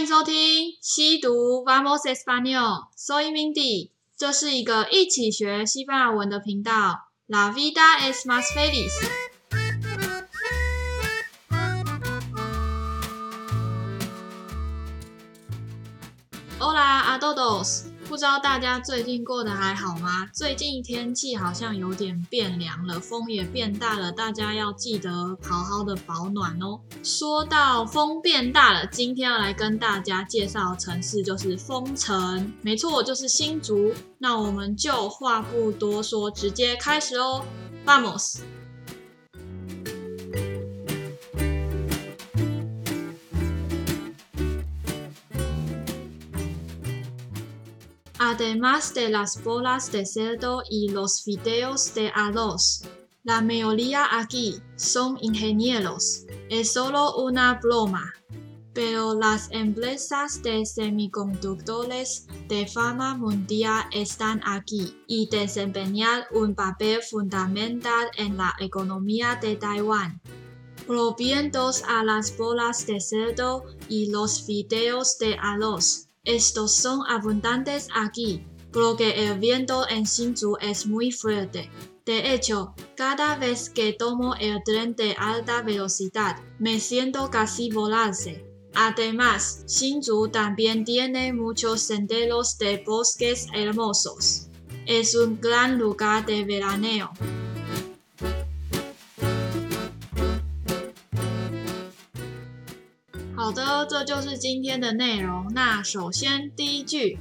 欢迎收听西读 Vamos Español，Soy Mindy，这是一个一起学西班牙文的频道。La vida es más feliz。Hola a todos。不知道大家最近过得还好吗？最近天气好像有点变凉了，风也变大了，大家要记得好好的保暖哦。说到风变大了，今天要来跟大家介绍城市就是风城，没错，就是新竹。那我们就话不多说，直接开始哦，Vamos。Además de las bolas de cerdo y los fideos de arroz, la mayoría aquí son ingenieros. Es solo una broma, pero las empresas de semiconductores de fama mundial están aquí y desempeñan un papel fundamental en la economía de Taiwán. Volviendo a las bolas de cerdo y los fideos de arroz. Estos son abundantes aquí, porque el viento en Hsinchu es muy fuerte. De hecho, cada vez que tomo el tren de alta velocidad, me siento casi volarse. Además, Hsinchu también tiene muchos senderos de bosques hermosos. Es un gran lugar de veraneo. 这就是今天的内容。那首先第一句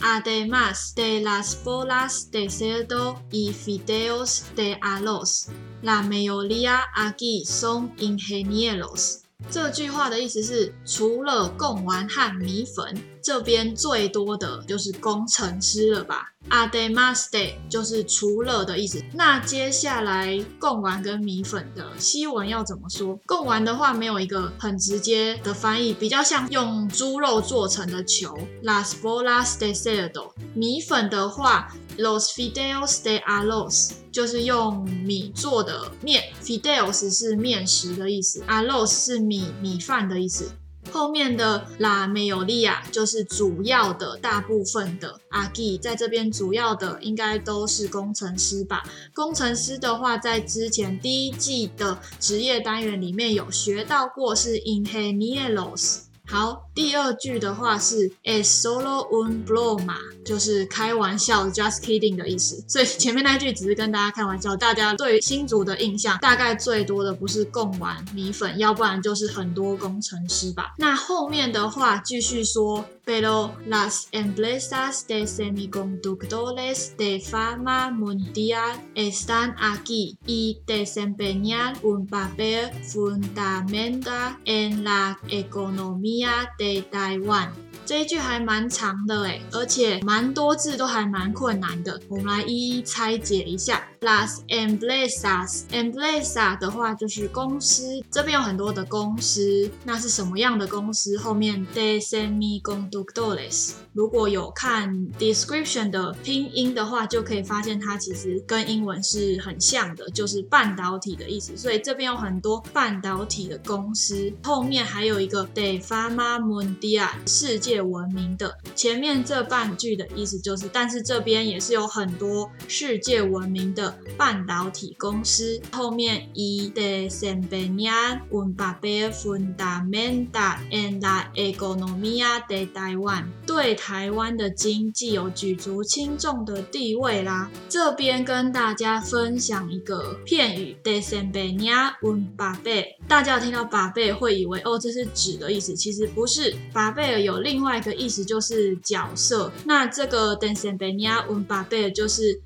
，ade mas de las bolas de cerdo y fideos de arroz, la mayoría aquí son ingenieros。这句话的意思是，除了贡丸和米粉，这边最多的就是工程师了吧？Además de 就是除了的意思。那接下来贡丸跟米粉的西文要怎么说？贡丸的话没有一个很直接的翻译，比较像用猪肉做成的球，Las bolas de cerdo。米粉的话，Los fideos de arroz。就是用米做的面，fideos 是面食的意思，arroz 是米米饭的意思。后面的拉梅有利亚就是主要的大部分的阿基在这边主要的应该都是工程师吧？工程师的话，在之前第一季的职业单元里面有学到过，是 ingenieros。好，第二句的话是 es solo un broma，就是开玩笑，just kidding 的意思。所以前面那句只是跟大家开玩笑。大家对新竹的印象大概最多的不是贡丸米粉，要不然就是很多工程师吧。那后面的话继续说，pero las empresas de semiconductores de fama mundial están aquí y desempeñan un papel fundamental en la economía de Taiwan，这一句还蛮长的诶，而且蛮多字都还蛮困难的，我们来一一拆解一下。Las empresas，empresa 的话就是公司，这边有很多的公司，那是什么样的公司？后面 de semiconductores，如果有看 description 的拼音的话，就可以发现它其实跟英文是很像的，就是半导体的意思。所以这边有很多半导体的公司，后面还有一个 de fama mundial，世界闻名的。前面这半句的意思就是，但是这边也是有很多世界闻名的。半导体公司后面 y desempeñan un papel fundamental en la economía de Taiwan，对台湾的经济有举足轻重的地位啦。这边跟大家分享一个片语 desempeñar un papel，大家有听到 papel 会以为哦，这是纸的意思，其实不是。papel 有另外一个意思就是角色，那这个 desempeñar un papel 就是。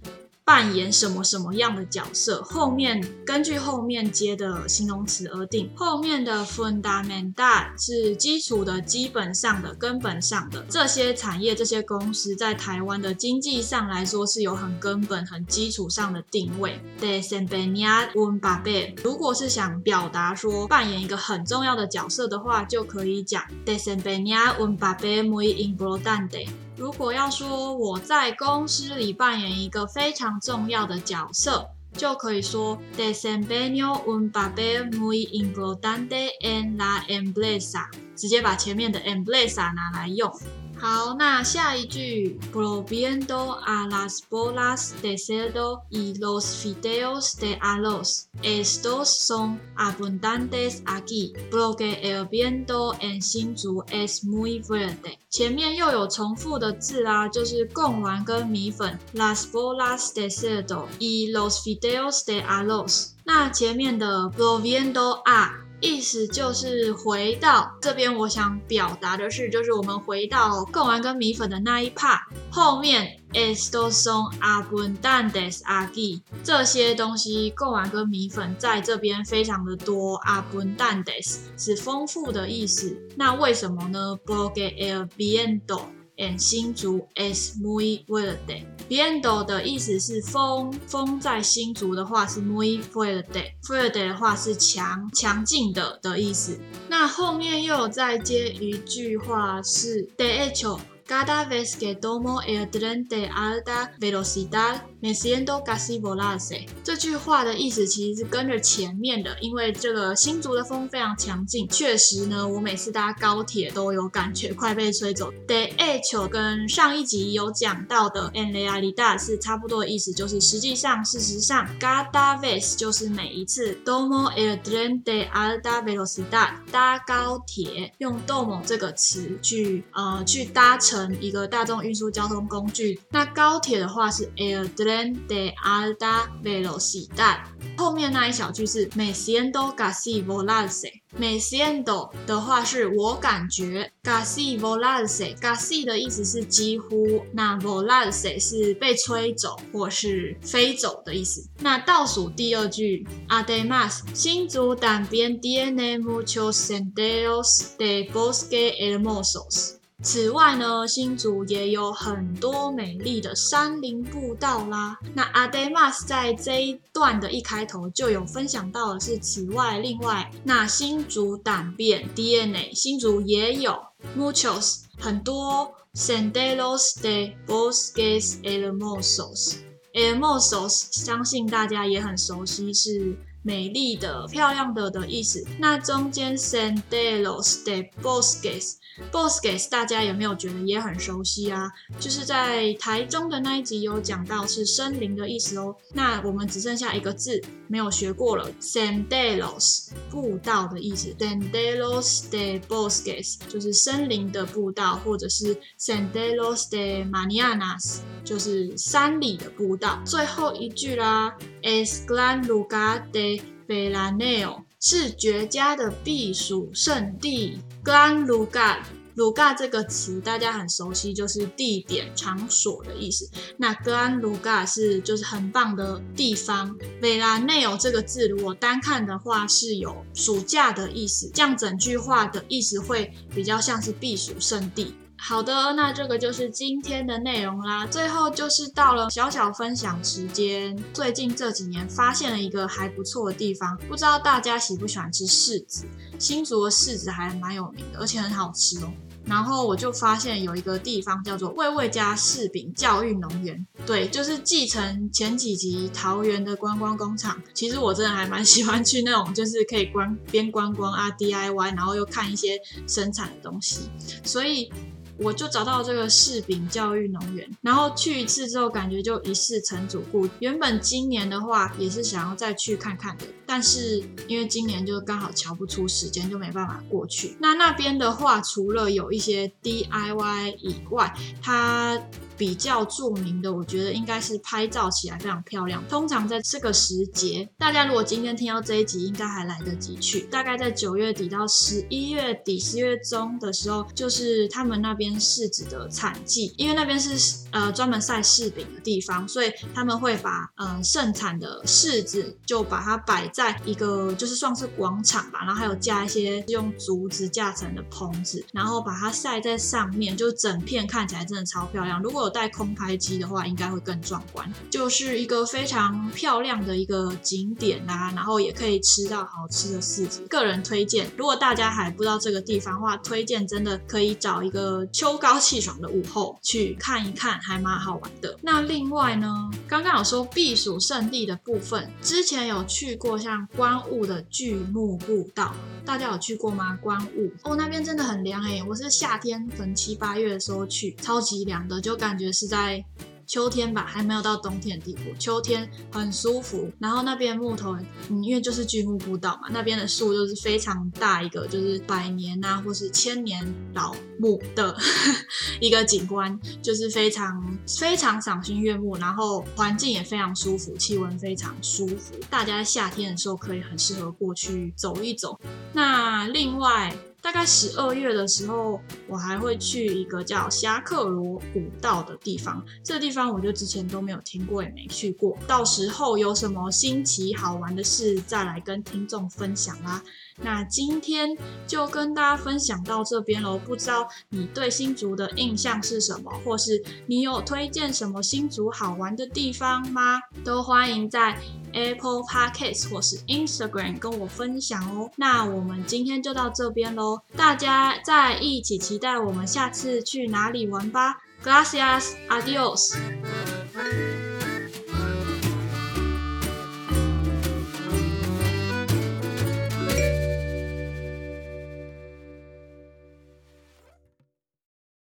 扮演什么什么样的角色？后面根据后面接的形容词而定。后面的 fundamental 是基础的、基本上的、根本上的。这些产业、这些公司在台湾的经济上来说是有很根本、很基础上的定位。desempeñar un papel，如果是想表达说扮演一个很重要的角色的话，就可以讲 desempeñar un papel muy importante。如果要说我在公司里扮演一个非常重要的角色，就可以说 Desempeño un papel muy importante en la empresa，直接把前面的 empresa 拿来用。好，那下一句，Volviendo a las bolas de cerdo y los fideos de arroz, estos son abundantes aquí, porque el viento en 新竹 es muy fuerte。前面又有重复的字啊，就是贡丸跟米粉，las bolas de cerdo y los fideos de arroz。那前面的 Volviendo a 意思就是回到这边，我想表达的是，就是我们回到贡丸跟米粉的那一 part 后面，esto son abundantes aquí 这些东西，贡丸跟米粉在这边非常的多，abundantes 是丰富的意思。那为什么呢？Porque el viento en 新竹 es muy fuerte。Viento 的意思是风，风在新竹的话是 muy fuerte，fuerte 的话是强、强劲的的意思。那后面又有再接一句话是 de hecho。Cada vez que tomo el tren de alta velocidad, me siento casi volarse。这句话的意思其实是跟着前面的，因为这个新竹的风非常强劲，确实呢，我每次搭高铁都有感觉快被吹走。De hecho，跟上一集有讲到的 en realidad 是差不多的意思，就是实际上、事实上。Cada vez 就是每一次 domo el tren de alta velocidad 搭高铁，用 domo 这个词去呃去搭乘。一个大众运输交通工具，那高铁的话是 el tren de alta velocidad。后面那一小句是 me siento casi volarse，me siento 的话是我感觉 casi volarse，casi 的意思是几乎，那 volarse 是被吹走或是飞走的意思。那倒数第二句，además 新竹 también tiene muchos senderos de bosque hermosos。此外呢，新竹也有很多美丽的山林步道啦。那 además 在这一段的一开头就有分享到的是此外，另外，那新竹胆变 DNA，新竹也有 muchos 很多 senderos de bosques hermosos，hermosos 相信大家也很熟悉，是美丽的、漂亮的的意思。那中间 senderos de bosques Bosques 大家有没有觉得也很熟悉啊？就是在台中的那一集有讲到是森林的意思哦。那我们只剩下一个字没有学过了，Senderos 步道的意思，Senderos de Bosques 就是森林的步道，或者是 Senderos de Mañanas 就是山里的步道。最后一句啦，Es gran lugar de veraneo 是绝佳的避暑胜地。Gran lugar，lugar 这个词大家很熟悉，就是地点、场所的意思。那 Gran Luga 是就是很棒的地方。Veraneo 这个字如果单看的话是有暑假的意思，这样整句话的意思会比较像是避暑胜地。好的，那这个就是今天的内容啦。最后就是到了小小分享时间。最近这几年发现了一个还不错的地方，不知道大家喜不喜欢吃柿子？新竹的柿子还蛮有名的，而且很好吃哦。然后我就发现有一个地方叫做味味家柿饼教育农园，对，就是继承前几集桃园的观光工厂。其实我真的还蛮喜欢去那种，就是可以观边观光啊 DIY，然后又看一些生产的东西，所以。我就找到这个柿饼教育农园，然后去一次之后，感觉就一试成主顾。原本今年的话也是想要再去看看的，但是因为今年就刚好瞧不出时间，就没办法过去。那那边的话，除了有一些 DIY 以外，它比较著名的，我觉得应该是拍照起来非常漂亮。通常在这个时节，大家如果今天听到这一集，应该还来得及去。大概在九月底到十一月底、十月中的时候，就是他们那边柿子的产季，因为那边是呃专门晒柿饼的地方，所以他们会把呃盛产的柿子就把它摆在一个就是算是广场吧，然后还有架一些用竹子架成的棚子，然后把它晒在上面，就整片看起来真的超漂亮。如果有带空拍机的话，应该会更壮观。就是一个非常漂亮的一个景点啊，然后也可以吃到好吃的柿子。个人推荐，如果大家还不知道这个地方的话，推荐真的可以找一个秋高气爽的午后去看一看，还蛮好玩的。那另外呢，刚刚有说避暑胜地的部分，之前有去过像关雾的巨木步道，大家有去过吗？关雾哦，那边真的很凉哎、我是夏天可能七八月的时候去，超级凉的，就感觉是在。秋天吧，还没有到冬天的地步。秋天很舒服，然后那边木头，嗯，因为就是巨木步道嘛，那边的树就是非常大一个，就是百年啊或是千年老木的 一个景观，就是非常非常赏心悦目，然后环境也非常舒服，气温非常舒服，大家夏天的时候可以很适合过去走一走。那另外。大概十二月的时候，我还会去一个叫侠客罗古道的地方。这个地方我就之前都没有听过，也没去过。到时候有什么新奇好玩的事，再来跟听众分享啦。那今天就跟大家分享到这边喽。不知道你对新竹的印象是什么，或是你有推荐什么新竹好玩的地方吗？都欢迎在 Apple Podcast 或是 Instagram 跟我分享哦。那我们今天就到这边喽，大家再一起期待我们下次去哪里玩吧。Gracias, adiós。